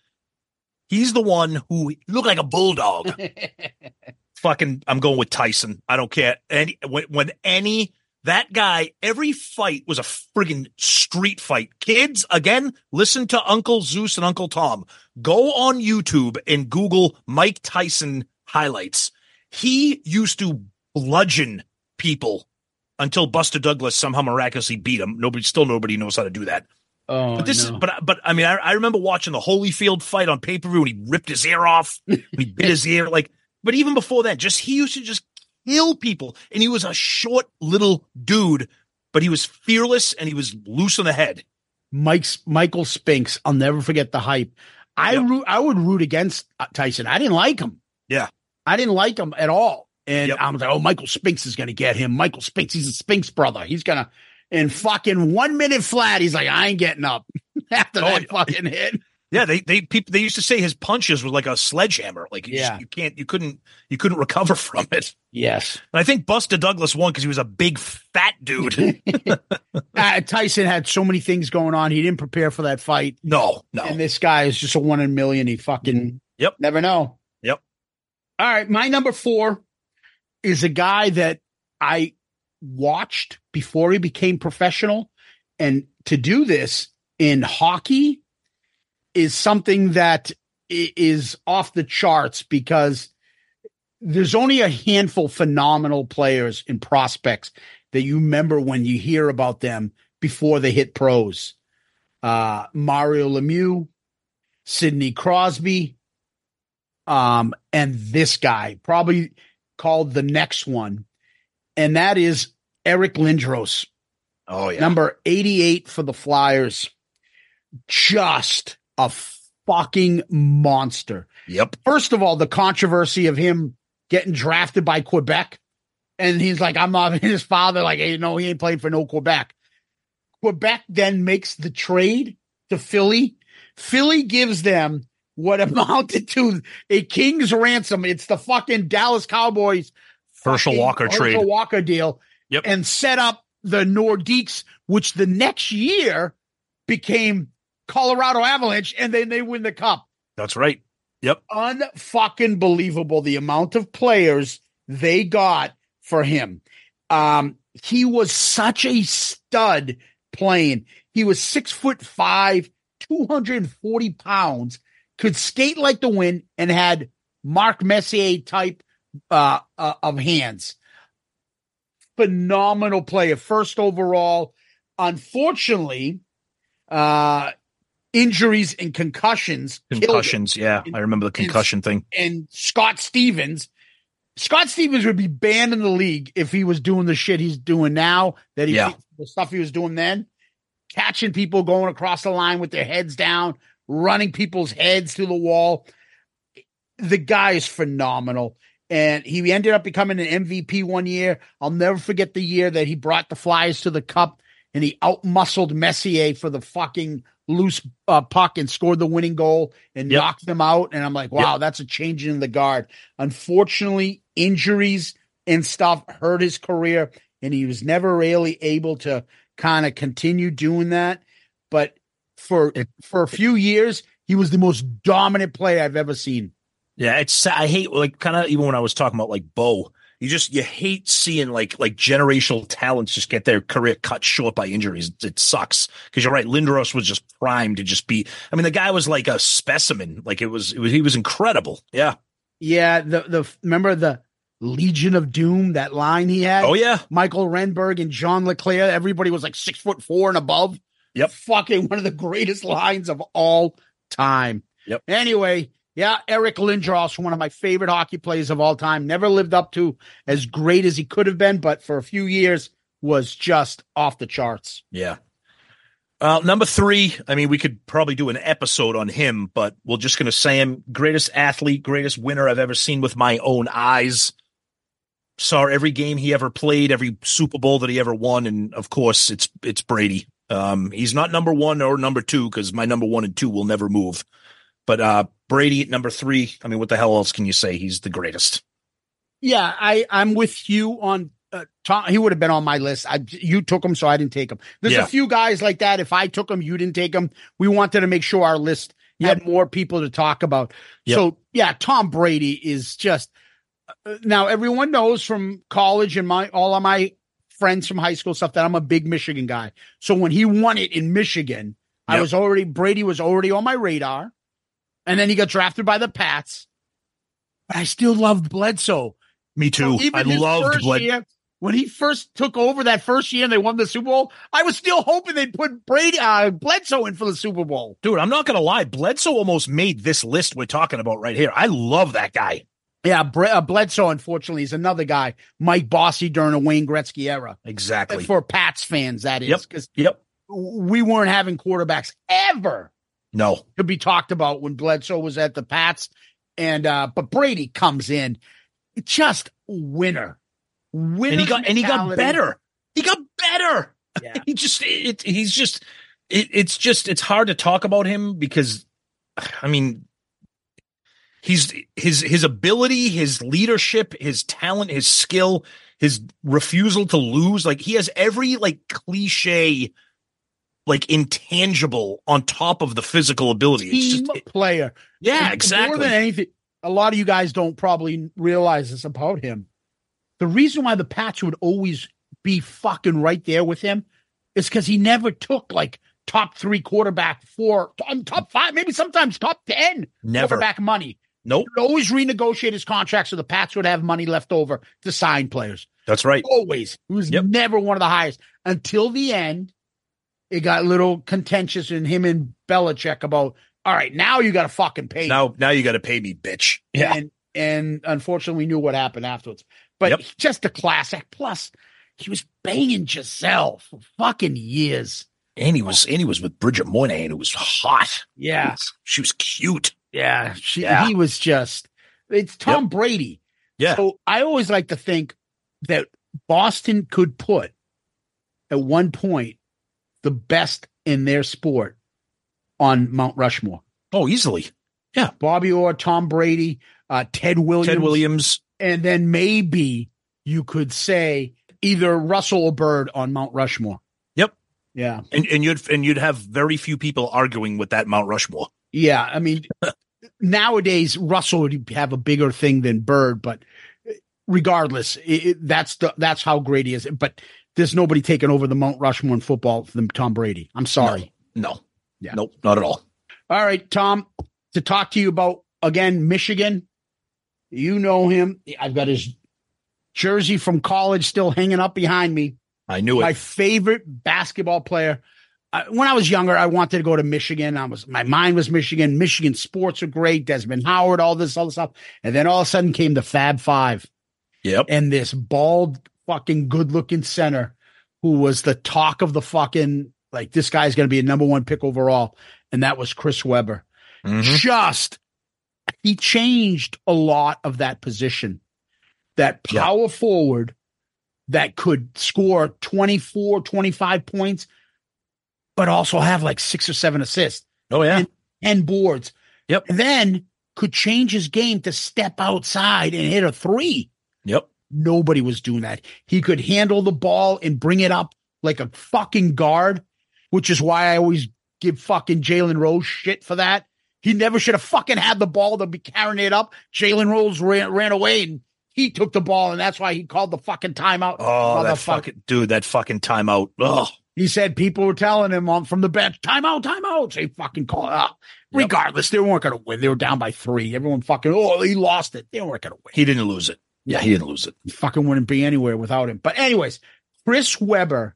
he's the one who looked like a bulldog. fucking I'm going with Tyson. I don't care. Any when when any that guy, every fight was a friggin' street fight. Kids, again, listen to Uncle Zeus and Uncle Tom. Go on YouTube and Google Mike Tyson highlights. He used to bludgeon people until Buster Douglas somehow miraculously beat him. Nobody, still nobody knows how to do that. oh, But this no. is, but but I mean, I, I remember watching the Holyfield fight on pay per view, and he ripped his ear off. he bit his ear, like. But even before that, just he used to just kill people, and he was a short little dude, but he was fearless and he was loose in the head. Mike's Michael Spinks. I'll never forget the hype. I Yep. root. I would root against uh, Tyson. I didn't like him. Yeah. I didn't like him at all. And Yep. I was like, oh, Michael Spinks is going to get him. Michael Spinks, he's a Spinks brother. He's going to, in fucking one minute flat, he's like, I ain't getting up after Oh, that yeah. fucking hit. Yeah, they they people they used to say his punches were like a sledgehammer. Like you, just- Yeah. you can't you couldn't you couldn't recover from it. Yes. And I think Buster Douglas won because he was a big fat dude. Uh, Tyson had so many things going on. He didn't prepare for that fight. no, no. And this guy is just a one in a million. He fucking Yep. never know. Yep. All right. My number four is a guy that I watched before he became professional. And to do this in hockey is something that is off the charts because there's only a handful phenomenal players and prospects that you remember when you hear about them before they hit pros. Uh, Mario Lemieux, Sidney Crosby, um, and this guy, probably called the next one, and that is Eric Lindros, oh yeah. number 88 for the Flyers. Just a fucking monster. Yep. First of all, the controversy of him getting drafted by Quebec. And he's like, I'm not his father, like, hey, no, he ain't playing for no Quebec. Quebec then makes the trade to Philly. Philly gives them what amounted to a king's ransom. It's the fucking Dallas Cowboys Herschel Walker Herschel trade. Walker deal. Yep. And set up the Nordiques, which the next year became Colorado Avalanche, and then they win the cup That's right. Yep. Unfucking believable the amount of players they got for him. Um, he was such a stud playing. He was six foot five, 240 pounds, could skate like the wind, and had Mark Messier type uh, uh, of hands. Phenomenal player, first overall. Unfortunately, uh, injuries and concussions Concussions. Yeah, I remember the concussion thing. and Scott Stevens. Scott Stevens would be banned in the league if he was doing the shit he's doing now. That he Yeah. the stuff he was doing then, catching people going across the line with their heads down, running people's heads through the wall. The guy is phenomenal. And he ended up becoming an MVP one year. I'll never forget the year that he brought the Flyers to the cup and he outmuscled Messier for the fucking loose uh, puck and scored the winning goal and Yep. knocked them out. And I'm like, wow, that's a change in the guard. Unfortunately, injuries and stuff hurt his career, and he was never really able to kind of continue doing that. But for for a few years, he was the most dominant player I've ever seen. Yeah, it's I hate like kind of even when I was talking about like Bo, you just you hate seeing like like generational talents just get their career cut short by injuries. It sucks because you're right. Lindros was just primed to just be. I mean, the guy was like a specimen. Like it was, it was he was incredible. Yeah. Yeah, the the remember the Legion of Doom that line he had. Oh yeah. Michael Renberg and John LeClair. Everybody was like six foot four and above. Yep. Fucking one of the greatest lines of all time. Yep. Anyway, yeah, Eric Lindros, one of my favorite hockey players of all time. Never lived up to as great as he could have been, but for a few years was just off the charts. Yeah. Uh, number three, I mean, we could probably do an episode on him, but we're just going to say him greatest athlete, greatest winner I've ever seen with my own eyes. Saw every game he ever played, every Super Bowl that he ever won, and of course, it's it's Brady. Um, he's not number one or number two because my number one and two will never move. But uh, Brady at number three. I mean, what the hell else can you say? He's the greatest. Yeah, I I'm with you on uh, Tom. He would have been on my list. I you took him, so I didn't take him. There's Yeah. a few guys like that. If I took him, you didn't take him. We wanted to make sure our list had more people to talk about. Yep. So yeah, Tom Brady is just uh, now. Everyone knows from college and my all of my friends from high school stuff that I'm a big Michigan guy. So when he won it in Michigan, I was already Brady was already on my radar, and then he got drafted by the Pats. But I still loved Bledsoe. Me too. So I loved first Bled. year, when he first took over that first year and they won the Super Bowl. I was still hoping they'd put Brady uh, Bledsoe in for the Super Bowl. Dude, I'm not gonna lie. Bledsoe almost made this list we're talking about right here. I love that guy. Yeah, Bre- uh, Bledsoe, unfortunately, is another guy, Mike Bossy during a Wayne Gretzky era. Exactly. For Pats fans, that is Yep. because Yep. we weren't having quarterbacks ever No. to be talked about when Bledsoe was at the Pats. And uh but Brady comes in just winner. Winner And he got and he got better. He got better. Yeah. He just it, he's just it, it's just it's hard to talk about him because I mean he's his his ability, his leadership, his talent, his skill, his refusal to lose, like he has every like cliche like intangible on top of the physical ability. It's team just player. yeah, And exactly. More than anything, a lot of you guys don't probably realize this about him. The reason why the patch would always be fucking right there with him is because he never took like top three quarterback, four, um, top five, maybe sometimes top ten Never. quarterback money. Nope. He'd always renegotiate his contract so the Pats would have money left over to sign players. That's right. Always. He was Yep. never one of the highest until the end. It got a little contentious in him and Belichick about, all right, now you got to fucking pay. me." Now now you got to pay me, bitch. Yeah. And, and unfortunately, we knew what happened afterwards. But Yep. just a classic. Plus, he was banging Gisele for fucking years. And he was and he was with Bridget Moynahan, who was hot. Yeah. She was cute. Yeah. She, Yeah. He was just, it's Tom Brady. Yeah. So I always like to think that Boston could put at one point the best in their sport on Mount Rushmore. Oh, easily. Yeah. Bobby Orr, Tom Brady, uh, Ted Williams. Ted Williams. And then maybe you could say either Russell or Bird on Mount Rushmore. Yep. Yeah. And and you'd and you'd have very few people arguing with that Mount Rushmore. Yeah. I mean, nowadays Russell would have a bigger thing than Bird, but regardless, it, it- that's the that's how great he is. But there's nobody taking over the Mount Rushmore in football than Tom Brady. I'm sorry. No. Yeah. Nope, not at all. All right, Tom, to talk to you about again Michigan. You know him. I've got his jersey from college still hanging up behind me. I knew it. my favorite basketball player. Uh, when I was younger, I wanted to go to Michigan. I was my mind was Michigan. Michigan sports are great. Desmond Howard, all this, all this stuff, and then all of a sudden came the Fab Five yep. and this bald, fucking good-looking center who was the talk of the fucking like this guy's going to be a number one pick overall, and that was Chris Webber. Mhm. Just he changed a lot of that position. That power forward that could score 24, 25 points, but also have like six or seven assists Oh yeah. and- and boards. Yep. And then could change his game to step outside and hit a three. Yep. Nobody was doing that. He could handle the ball and bring it up like a fucking guard, which is why I always give fucking Jalen Rose shit for that. He never should have fucking had the ball to be carrying it up. Jalen Rose ran, ran away and he took the ball, and that's why he called the fucking timeout. Oh, that fucking dude, that fucking timeout. Oh, He said people were telling him on from the bench, timeout, timeout. He fucking called it uh, out. Yep. Regardless, they weren't going to win. They were down by three. Everyone fucking, oh, he lost it. They weren't going to win. he didn't lose it. Yeah, he didn't lose it. He fucking wouldn't be anywhere without him. But anyways, Chris Webber,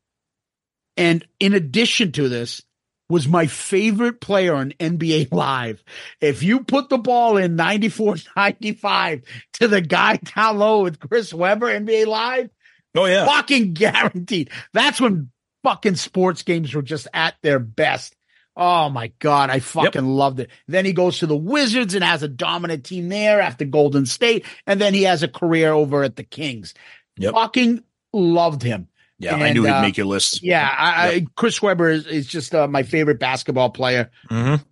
and in addition to this, was my favorite player on NBA Live. If you put the ball in 94 95 to the guy down low with Chris Webber, NBA Live, Oh yeah. fucking guaranteed. That's when fucking sports games were just at their best. Oh my God, I fucking loved it. Then he goes to the Wizards and has a dominant team there after Golden State. And then he has a career over at the Kings. Yep. Fucking loved him. Yeah, I knew he'd uh, make your list. Yeah, I, I, Chris Webber is, is just uh, my favorite basketball player Mm-hmm.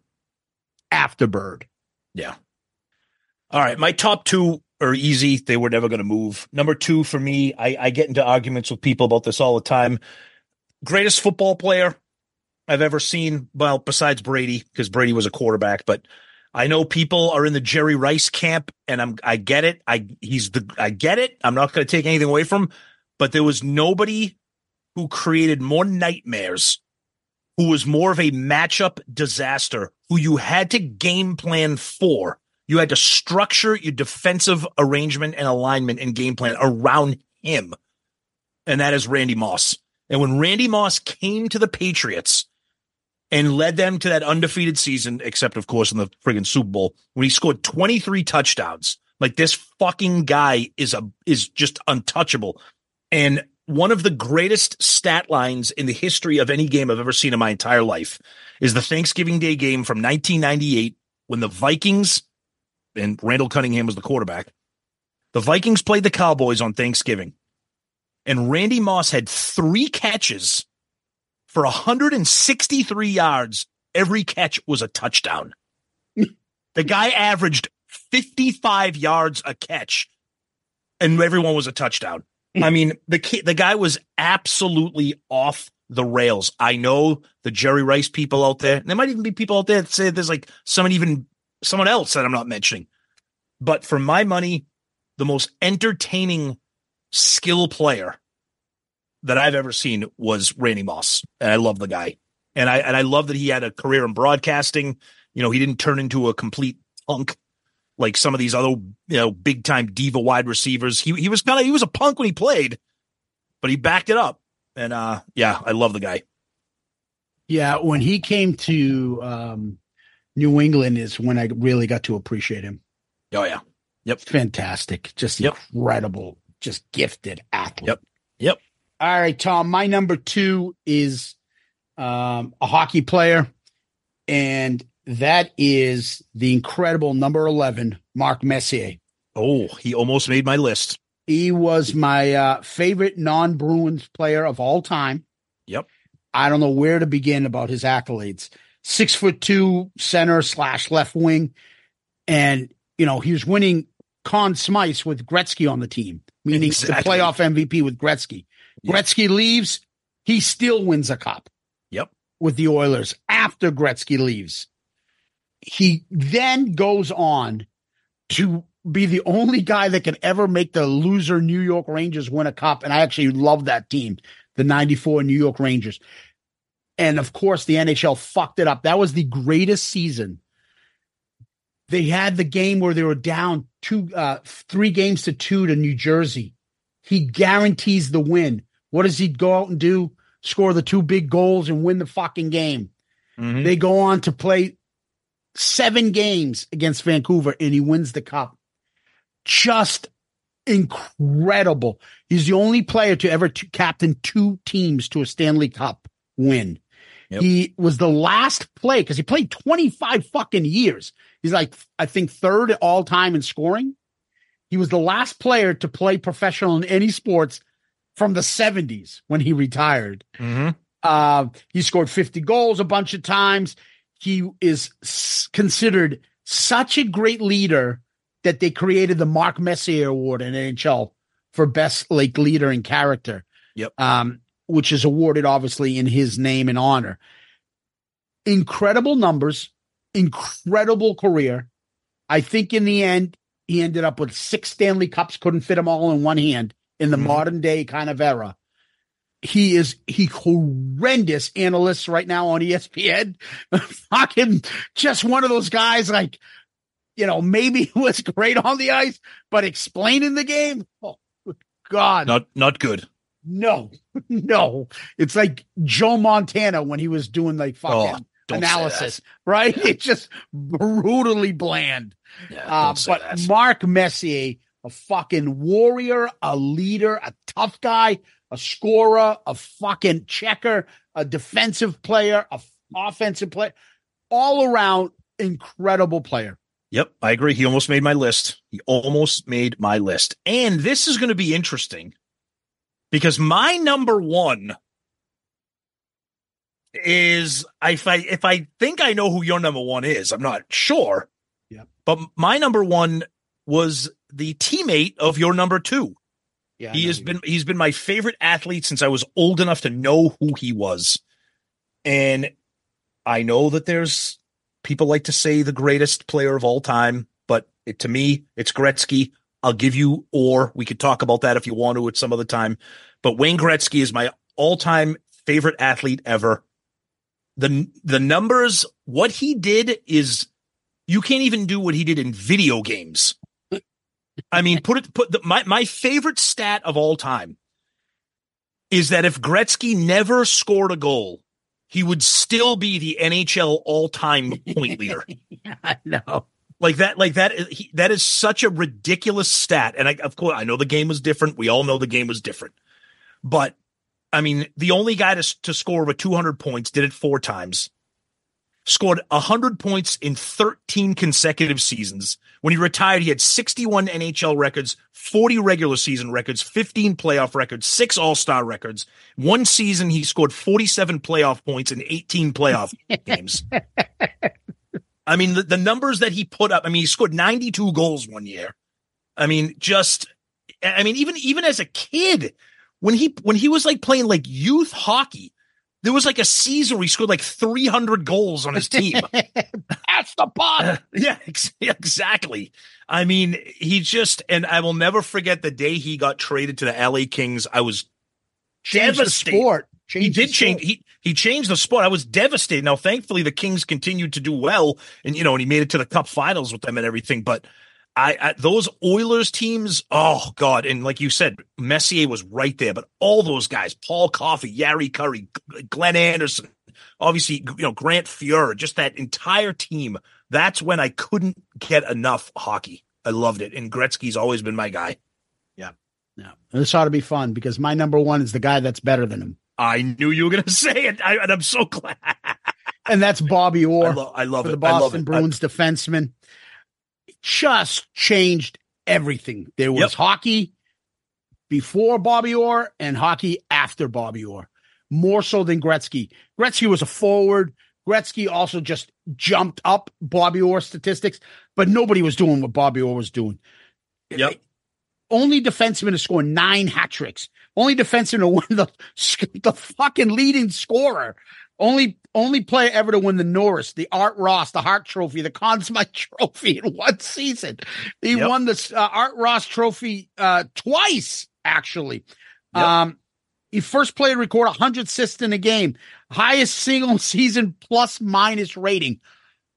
after Bird. Yeah. All right. My top two are easy. They were never going to move. Number two for me, I, I get into arguments with people about this all the time. Greatest football player I've ever seen. Well, besides Brady, because Brady was a quarterback, but I know people are in the Jerry Rice camp, and I'm I get it. I he's the I get it. I'm not going to take anything away from, but there was nobody who created more nightmares, who was more of a matchup disaster, who you had to game plan for. You had to structure your defensive arrangement and alignment and game plan around him. And that is Randy Moss. And when Randy Moss came to the Patriots and led them to that undefeated season, except of course in the friggin' Super Bowl, when he scored 23 touchdowns, like this fucking guy is a is just untouchable. And one of the greatest stat lines in the history of any game I've ever seen in my entire life is the Thanksgiving Day game from 1998 when the Vikings and Randall Cunningham was the quarterback. The Vikings played the Cowboys on Thanksgiving, and Randy Moss had three catches for 163 yards. Every catch was a touchdown. the guy averaged 55 yards a catch, and everyone was a touchdown. I mean, the the guy was absolutely off the rails. I know the Jerry Rice people out there. And there might even be people out there that say there's like someone even someone else that I'm not mentioning. But for my money, the most entertaining skill player that I've ever seen was Randy Moss. And I love the guy. And I and I love that he had a career in broadcasting. You know, he didn't turn into a complete punk like some of these other, you know, big time diva wide receivers. He he was kind of he was a punk when he played, but he backed it up. And uh yeah, I love the guy. Yeah, when he came to um, New England is when I really got to appreciate him. Oh yeah. Yep. Fantastic. Just Yep. incredible, just gifted athlete. Yep. Yep. All right, Tom. My number two is um, a hockey player, and that is the incredible number 11, Mark Messier. Oh, he almost made my list. He was my uh, favorite non Bruins player of all time. Yep. I don't know where to begin about his accolades. Six foot two center slash left wing. And, you know, he was winning Conn Smythe with Gretzky on the team, meaning Exactly. the playoff MVP with Gretzky. Yep. Gretzky leaves, he still wins a cup Yep. with the Oilers after Gretzky leaves. He then goes on to be the only guy that can ever make the loser New York Rangers win a cup. And I actually love that team, the 94 New York Rangers. And of course, the NHL fucked it up. That was the greatest season. They had the game where they were down two, uh, three games to two to New Jersey. He guarantees the win. What does he go out and do? Score the two big goals and win the fucking game. Mhm. They go on to play seven games against Vancouver and he wins the cup. Just incredible. He's the only player to ever to captain two teams to a Stanley Cup win. Yep. He was the last play because he played 25 fucking years. He's like, I think, third all time in scoring. He was the last player to play professional in any sports from the 70s when he retired. Mhm. Uh, he scored 50 goals a bunch of times. He is s- considered such a great leader that they created the Mark Messier Award in NHL for best like leader and character. Yep. Um, which is awarded obviously in his name and honor. Incredible numbers, incredible career. I think in the end, he ended up with six Stanley Cups, couldn't fit them all in one hand in the Mhm. modern day kind of era he is he horrendous analysts right now on ESPN. Fucking just one of those guys like, you know, maybe he was great on the ice, but explaining the game, oh God, Not not good. no, no. It's like Joe Montana when he was doing like fucking Oh, don't analysis, right? It's just brutally bland. Yeah, Uh, but that. Mark Messier, a fucking warrior, a leader, a tough guy, a scorer, a fucking checker, a defensive player, a f- offensive player, all around incredible player. Yep, I agree. He almost made my list. He almost made my list. And this is going to be interesting because my number one is if I if I think I know who your number one is, I'm not sure. Yep. But my number one was the teammate of your number two. Yeah, he has been he's been my favorite athlete since I was old enough to know who he was. And I know that there's people like to say the greatest player of all time, but it, to me, it's Gretzky. I'll give you or we could talk about that if you want to at some other time. But Wayne Gretzky is my all-time favorite athlete ever. The the numbers, what he did is you can't even do what he did in video games. I mean, put it put the, my my favorite stat of all time is that if Gretzky never scored a goal, he would still be the NHL all-time point leader. yeah, I know. Like that, like that he, that is such a ridiculous stat. And I, of course, I know the game was different. We all know the game was different. But I mean, the only guy to, to score over 200 points did it four times. Scored 100 points in 13 consecutive seasons. When he retired, he had 61 NHL records, 40 regular season records, 15 playoff records, six All Star records. One season, he scored 47 playoff points in 18 playoff games. I mean, the, the numbers that he put up, I mean, he scored 92 goals one year. I mean, just, I mean, even, even as a kid, when he, when he was like playing like youth hockey, there was like a season where he scored like 300 goals on his team. That's the puck. yeah, ex- exactly. I mean, he just, and I will never forget the day he got traded to the LA Kings. I was Change the devastated. sport. He did change. He he changed the sport. I was devastated. Now, thankfully, the Kings continued to do well, and you know, and he made it to the Cup Finals with them and everything. But I, I those Oilers teams, oh god! And like you said, Messier was right there. But all those guys, Paul Coffey, Jari Kurri, Glenn Anderson, obviously, you know, Grant Fuhr, just that entire team. That's when I couldn't get enough hockey. I loved it, and Gretzky's always been my guy. No, this ought to be fun because my number one is the guy that's better than him, I knew you were going to say it, I, and I'm so glad. and that's Bobby Orr. I, lo- I love for it. the I love Boston it. Bruins defenseman. Just changed everything. There was Yep. hockey before Bobby Orr and hockey after Bobby Orr, more so than Gretzky. Gretzky was a forward. Gretzky also just jumped up Bobby Orr statistics, but nobody was doing what Bobby Orr was doing. Yep. Only defenseman to score nine hat tricks. Only defenseman to win the the fucking leading scorer. Only only player ever to win the Norris, the Art Ross, the Hart Trophy, the Conn Smythe Trophy in one season. He Yep. won the uh, Art Ross Trophy uh, twice, actually. Yep. Um, he first played to record 100 assists in a game, highest single season plus minus rating,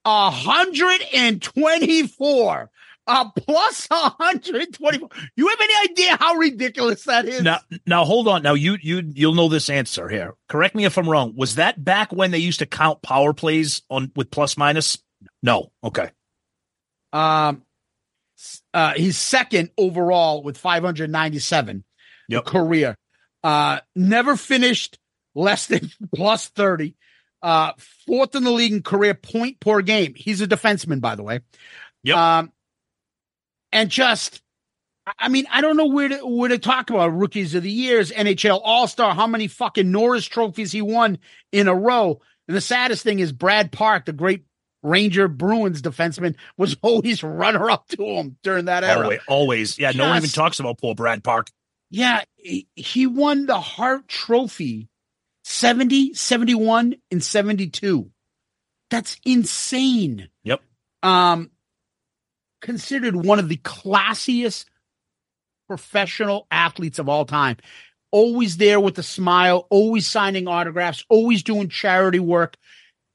124. Uh, plus 124. You have any idea how ridiculous that is? Now, now hold on. Now you you you'll know this answer here. Correct me if I'm wrong. Was that back when they used to count power plays on with plus minus? No. Okay. Um, uh, he's second overall with 597 Yep. career. Uh, never finished less than plus 30. Uh, fourth in the league in career point per game. He's a defenseman, by the way. Yep. Um, and just, I- mean, I don't know where to where to talk about rookies of the years, NHL All Star, how many fucking Norris trophies he won in a row. And the saddest thing is Brad Park, the great Ranger Bruins defenseman, was always runner up to him during that era. Always. Always. Yeah. No one even talks about poor Brad Park. Yeah, he, he won the Hart Trophy 70, 71, and 72. That's insane. Yep. Um, considered one of the classiest professional athletes of all time. Always there with a smile, always signing autographs, always doing charity work.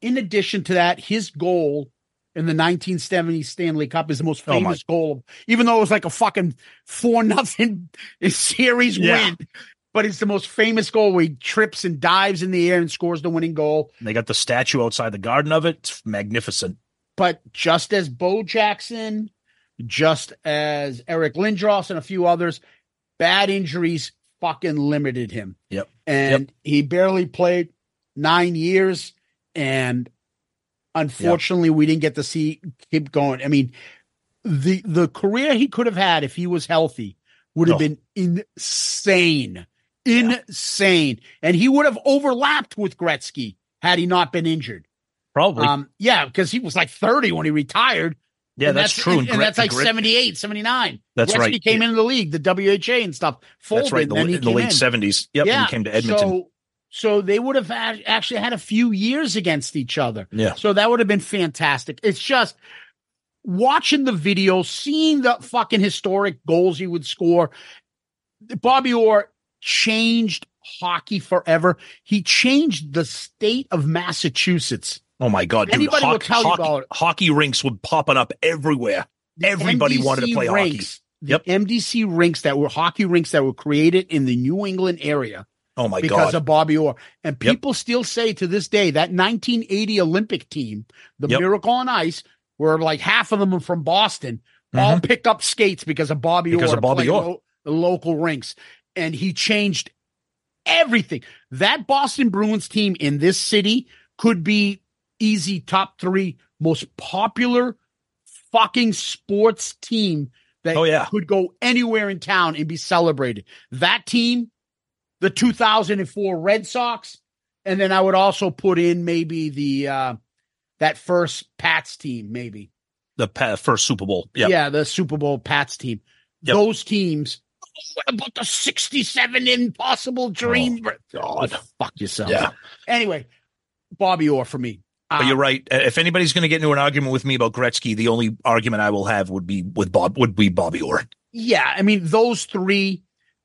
In addition to that, his goal in the 1970 Stanley Cup is the most Oh, famous goal, even though it was like a fucking four nothing series Yeah. win. But it's the most famous goal where he trips and dives in the air and scores the winning goal. They got the statue outside the garden of it. It's magnificent. but just as Bo Jackson, just as Eric Lindros and a few others, bad injuries fucking limited him. Yep. And he barely played nine years. And unfortunately, we didn't get to see keep going. I mean, the the career he could have had if he was healthy would have Oh. been insane. Insane. And he would have overlapped with Gretzky had he not been injured. Probably. Um, yeah, because he was like 30 when he retired. Yeah, And that's, true. And, and that's like Gret- 78, 79. That's right. came into the league, the WHA and stuff. Folded, That's right. The, he in the late in. seventies. Yep. yeah. And he came to Edmonton. So, so they would have had, actually had a few years against each other. yeah. So that would have been fantastic. It's just watching the video, seeing the fucking historic goals he would score. Bobby Orr changed hockey forever. He changed the state of Massachusetts. Oh my God. Dude, Anybody will hockey, tell you about it. hockey rinks were popping up everywhere. The Everybody wanted to play hockey. rinks, The Yep. MDC rinks that were hockey rinks that were created in the New England area Oh my because God. Because of Bobby Orr. And Yep. people still say to this day that 1980 Olympic team, the Yep. Miracle on Ice, were like half of them are from Boston, all picked up skates because of Bobby Mm-hmm. Because of Bobby Orr. lo- the local rinks. And he changed everything. That Boston Bruins team in this city could be easy top three most popular fucking sports team that Oh, yeah. could go anywhere in town and be celebrated. That team, the 2004 Red Sox, and then I would also put in maybe the uh that first Pats team, maybe. The pa- first Super Bowl. Yeah. Yeah, the Super Bowl Pats team. Yep. Those teams. What about the 67 impossible dream? God. Fuck yourself. Yeah. Anyway, Bobby Orr for me. But Um, you're right. Uh, If anybody's going to get into an argument with me about Gretzky, the only argument I will have would be with Bob would be Bobby Orr. Yeah, I mean those three,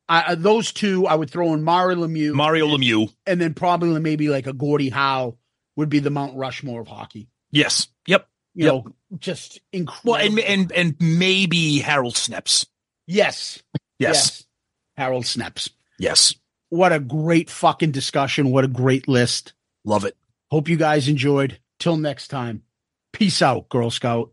uh, those two, I would throw in Mario Lemieux, Mario Lemieux. and then probably maybe like a Gordie Howe would be the Mount Rushmore of hockey. Yes. Yep. You Yep. know, just incredible. Well, and and and maybe Harold Snepsts. yes, Yes. Harold Snepsts. Yes. What a great fucking discussion. What a great list. Love it. Hope you guys enjoyed. Till next time. Peace out, Girl Scout.